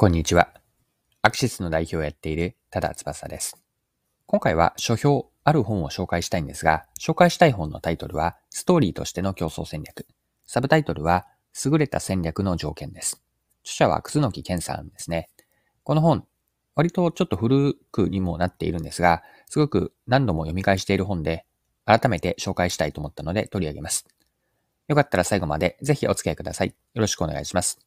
こんにちは。アクシスの代表をやっている多田翼です。今回は書評ある本を紹介したいんですが、紹介したい本のタイトルは、ストーリーとしての競争戦略。サブタイトルは、優れた戦略の条件です。著者は楠木健さんですね。この本、割とちょっと古くにもなっているんですが、すごく何度も読み返している本で、改めて紹介したいと思ったので取り上げます。よかったら最後までぜひお付き合いください。よろしくお願いします。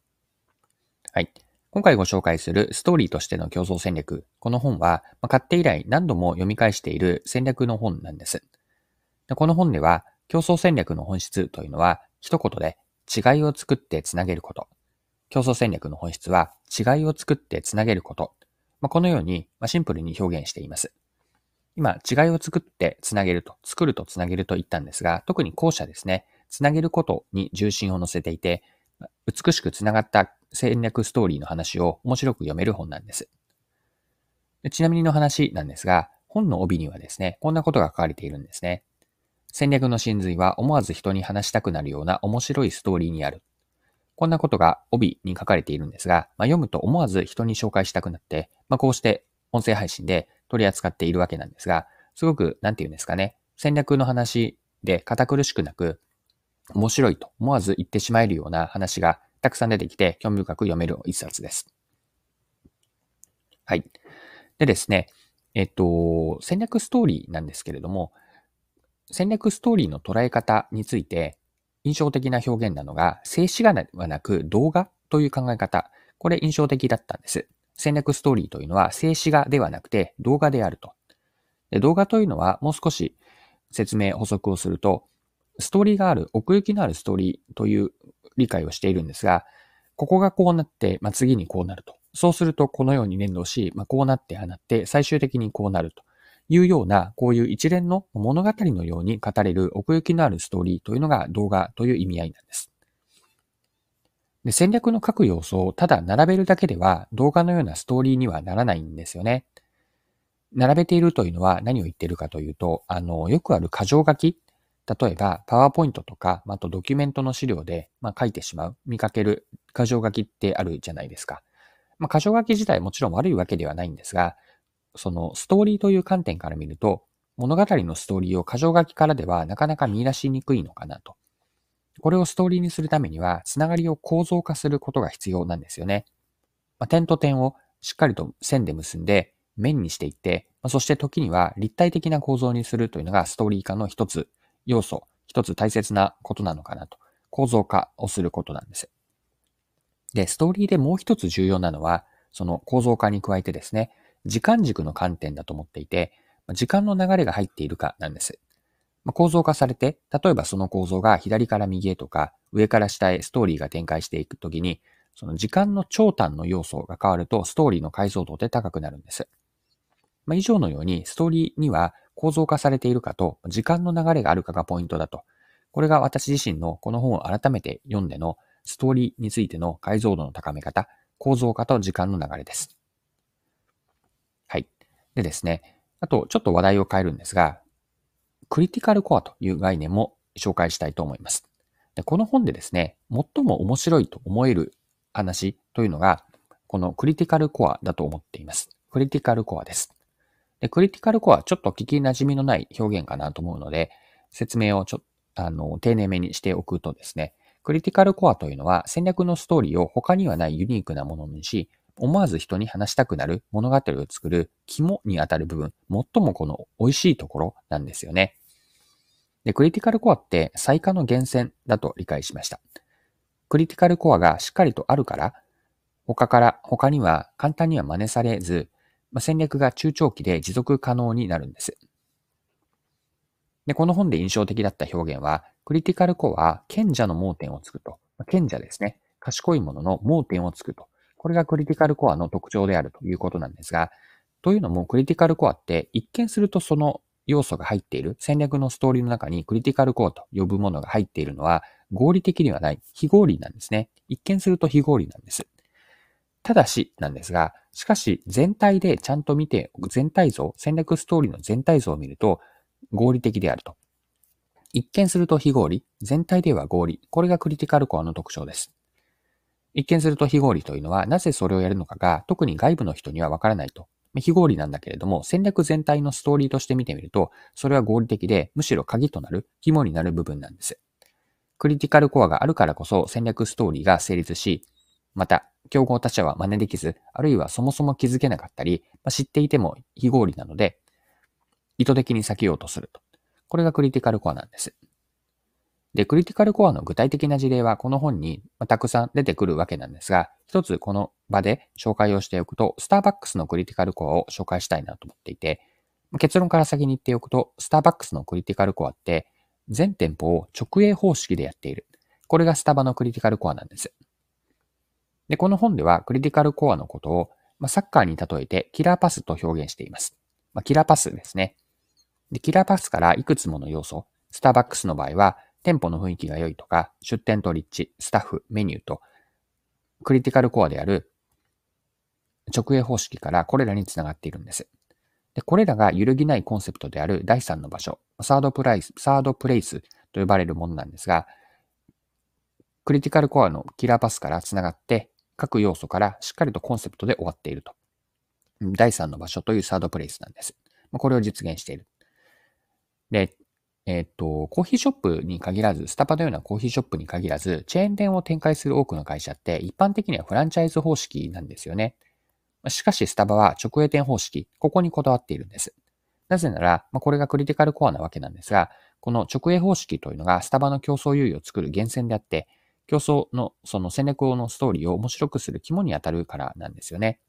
はい。今回ご紹介するストーリーとしての競争戦略。この本は、買って以来何度も読み返している戦略の本なんです。この本では、競争戦略の本質というのは、一言で違いを作ってつなげること。競争戦略の本質は、違いを作ってつなげること。このように、シンプルに表現しています。今、違いを作ってつなげると、作るとつなげると言ったんですが、特に後者ですね、つなげることに重心を乗せていて、美しくつながった戦略ストーリーの話を面白く読める本なんです。ちなみにの話なんですが、本の帯にはですね、こんなことが書かれているんですね。戦略の真髄は思わず人に話したくなるような面白いストーリーにある。こんなことが帯に書かれているんですが、まあ、読むと思わず人に紹介したくなって、まあ、こうして音声配信で取り扱っているわけなんですが、すごく、なんて言うんですかね、戦略の話で堅苦しくなく、面白いと思わず言ってしまえるような話がたくさん出てきて興味深く読める一冊です。はい。でですね、えっと、戦略ストーリーなんですけれども、戦略ストーリーの捉え方について印象的な表現なのが、静止画ではなく動画という考え方。これ印象的だったんです。戦略ストーリーというのは静止画ではなくて動画であると。で動画というのはもう少し説明補足をすると、ストーリーがある、奥行きのあるストーリーという理解をしているんですが、ここがこうなって、まあ、次にこうなると。そうするとこのように連動し、まあ、こうなってあなって、最終的にこうなるというような、こういう一連の物語のように語れる奥行きのあるストーリーというのが動画という意味合いなんです。で戦略の各要素をただ並べるだけでは動画のようなストーリーにはならないんですよね。並べているというのは何を言っているかというと、あの、よくある箇条書き例えば、パワーポイントとか、あとドキュメントの資料で、まあ、書いてしまう、見かける箇条書きってあるじゃないですか。まあ、箇条書き自体もちろん悪いわけではないんですが、そのストーリーという観点から見ると、物語のストーリーを箇条書きからではなかなか見出しにくいのかなと。これをストーリーにするためには、つながりを構造化することが必要なんですよね。まあ、点と点をしっかりと線で結んで、面にしていって、まあ、そして時には立体的な構造にするというのがストーリー化の一つ要素、一つ大切なことなのかなと。構造化をすることなんです。で、ストーリーでもう一つ重要なのは、その構造化に加えてですね、時間軸の観点だと思っていて、時間の流れが入っているかなんです。構造化されて、例えばその構造が左から右へとか、上から下へストーリーが展開していくときに、その時間の長短の要素が変わると、ストーリーの解像度で高くなるんです。まあ、以上のように、ストーリーには構造化されているかと、時間の流れがあるかがポイントだと。これが私自身のこの本を改めて読んでのストーリーについての解像度の高め方、構造化と時間の流れです。はい。でですね、あとちょっと話題を変えるんですが、クリティカルコアという概念も紹介したいと思います。でこの本でですね、最も面白いと思える話というのが、このクリティカルコアだと思っています。クリティカルコアです。で、クリティカルコア、ちょっと聞き馴染みのない表現かなと思うので、説明をちょ、あの、丁寧めにしておくとですね、クリティカルコアというのは戦略のストーリーを他にはないユニークなものにし、思わず人に話したくなる物語を作る肝にあたる部分、最もこの美味しいところなんですよね。で、クリティカルコアって最下の源泉だと理解しました。クリティカルコアがしっかりとあるから、他から、他には簡単には真似されず、まあ、戦略が中長期で持続可能になるんです。で、この本で印象的だった表現は、クリティカルコア賢者の盲点をつくと。賢者ですね。賢いものの盲点をつくと。これがクリティカルコアの特徴であるということなんですが、というのもクリティカルコアって一見するとその要素が入っている戦略のストーリーの中にクリティカルコアと呼ぶものが入っているのは合理的にはない、非合理なんですね。一見すると非合理なんです。ただしなんですが、しかし全体でちゃんと見て、全体像、戦略ストーリーの全体像を見ると合理的であると。一見すると非合理、全体では合理。これがクリティカルコアの特徴です。一見すると非合理というのは、なぜそれをやるのかが特に外部の人にはわからないと。非合理なんだけれども、戦略全体のストーリーとして見てみると、それは合理的で、むしろ鍵となる、肝になる部分なんです。クリティカルコアがあるからこそ戦略ストーリーが成立し、また、競合他社は真似できず、あるいはそもそも気づけなかったり、まあ、知っていても非合理なので、意図的に避けようとすると。これがクリティカルコアなんです。で、クリティカルコアの具体的な事例はこの本にたくさん出てくるわけなんですが、一つこの場で紹介をしておくと、スターバックスのクリティカルコアを紹介したいなと思っていて、結論から先に言っておくと、スターバックスのクリティカルコアって、全店舗を直営方式でやっている。これがスタバのクリティカルコアなんです。で、この本ではクリティカルコアのことを、まあ、サッカーに例えてキラーパスと表現しています。まあ、キラーパスですね。で、キラーパスからいくつもの要素、スターバックスの場合は、店舗の雰囲気が良いとか、出店と立地、スタッフ、メニューと、クリティカルコアである直営方式からこれらにつながっているんです。で、これらが揺るぎないコンセプトである第三の場所、サードプライス、サードプレイスと呼ばれるものなんですが、クリティカルコアのキラーパスからつながって、各要素からしっかりとコンセプトで終わっていると。第三の場所というサードプレイスなんです。これを実現している。で、えっ、と、コーヒーショップに限らず、スタバのようなコーヒーショップに限らず、チェーン店を展開する多くの会社って一般的にはフランチャイズ方式なんですよね。しかしスタバは直営店方式、ここにこだわっているんです。なぜなら、まあ、これがクリティカルコアなわけなんですが、この直営方式というのがスタバの競争優位を作る源泉であって、競争のその戦略のストーリーを面白くする肝に当たるからなんですよね。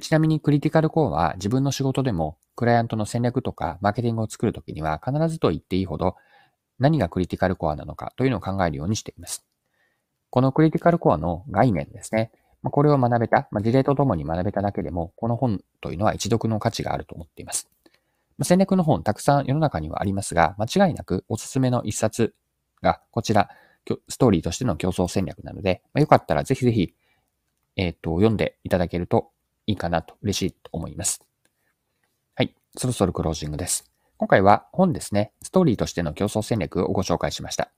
ちなみにクリティカルコアは自分の仕事でもクライアントの戦略とかマーケティングを作るときには必ずと言っていいほど何がクリティカルコアなのかというのを考えるようにしています。このクリティカルコアの概念ですね。これを学べた、事例とともに学べただけでも、この本というのは一読の価値があると思っています。戦略の本たくさん世の中にはありますが、間違いなくおすすめの一冊がこちら、ストーリーとしての競争戦略なので、よかったらぜひぜひ、えっ、ー、と、読んでいただけるといいかなと、嬉しいと思います。はい。そろそろクロージングです。今回は本ですね、ストーリーとしての競争戦略をご紹介しました。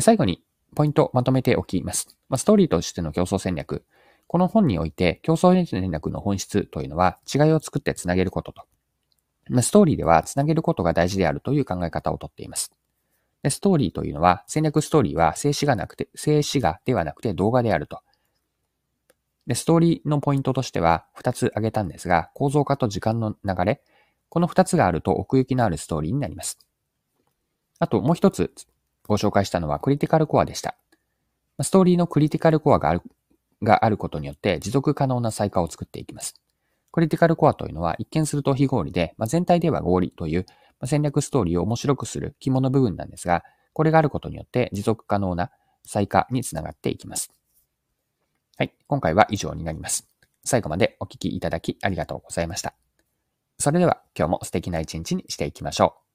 最後に、ポイントまとめておきます。まあ、ストーリーとしての競争戦略。この本において、競争戦略の本質というのは、違いを作ってつなげることと。まあ、ストーリーでは、つなげることが大事であるという考え方をとっています。でストーリーというのは、戦略ストーリーは静止画なくて、静止画ではなくて動画であると。で、ストーリーのポイントとしては2つ挙げたんですが、構造化と時間の流れ、この2つがあると奥行きのあるストーリーになります。あともう一つご紹介したのはクリティカルコアでした。ストーリーのクリティカルコアがあるがあることによって持続可能な再化を作っていきます。クリティカルコアというのは一見すると非合理で、まあ、全体では合理という、戦略ストーリーを面白くする肝の部分なんですが、これがあることによって持続可能な再化につながっていきます。はい。今回は以上になります。最後までお聴きいただきありがとうございました。それでは今日も素敵な一日にしていきましょう。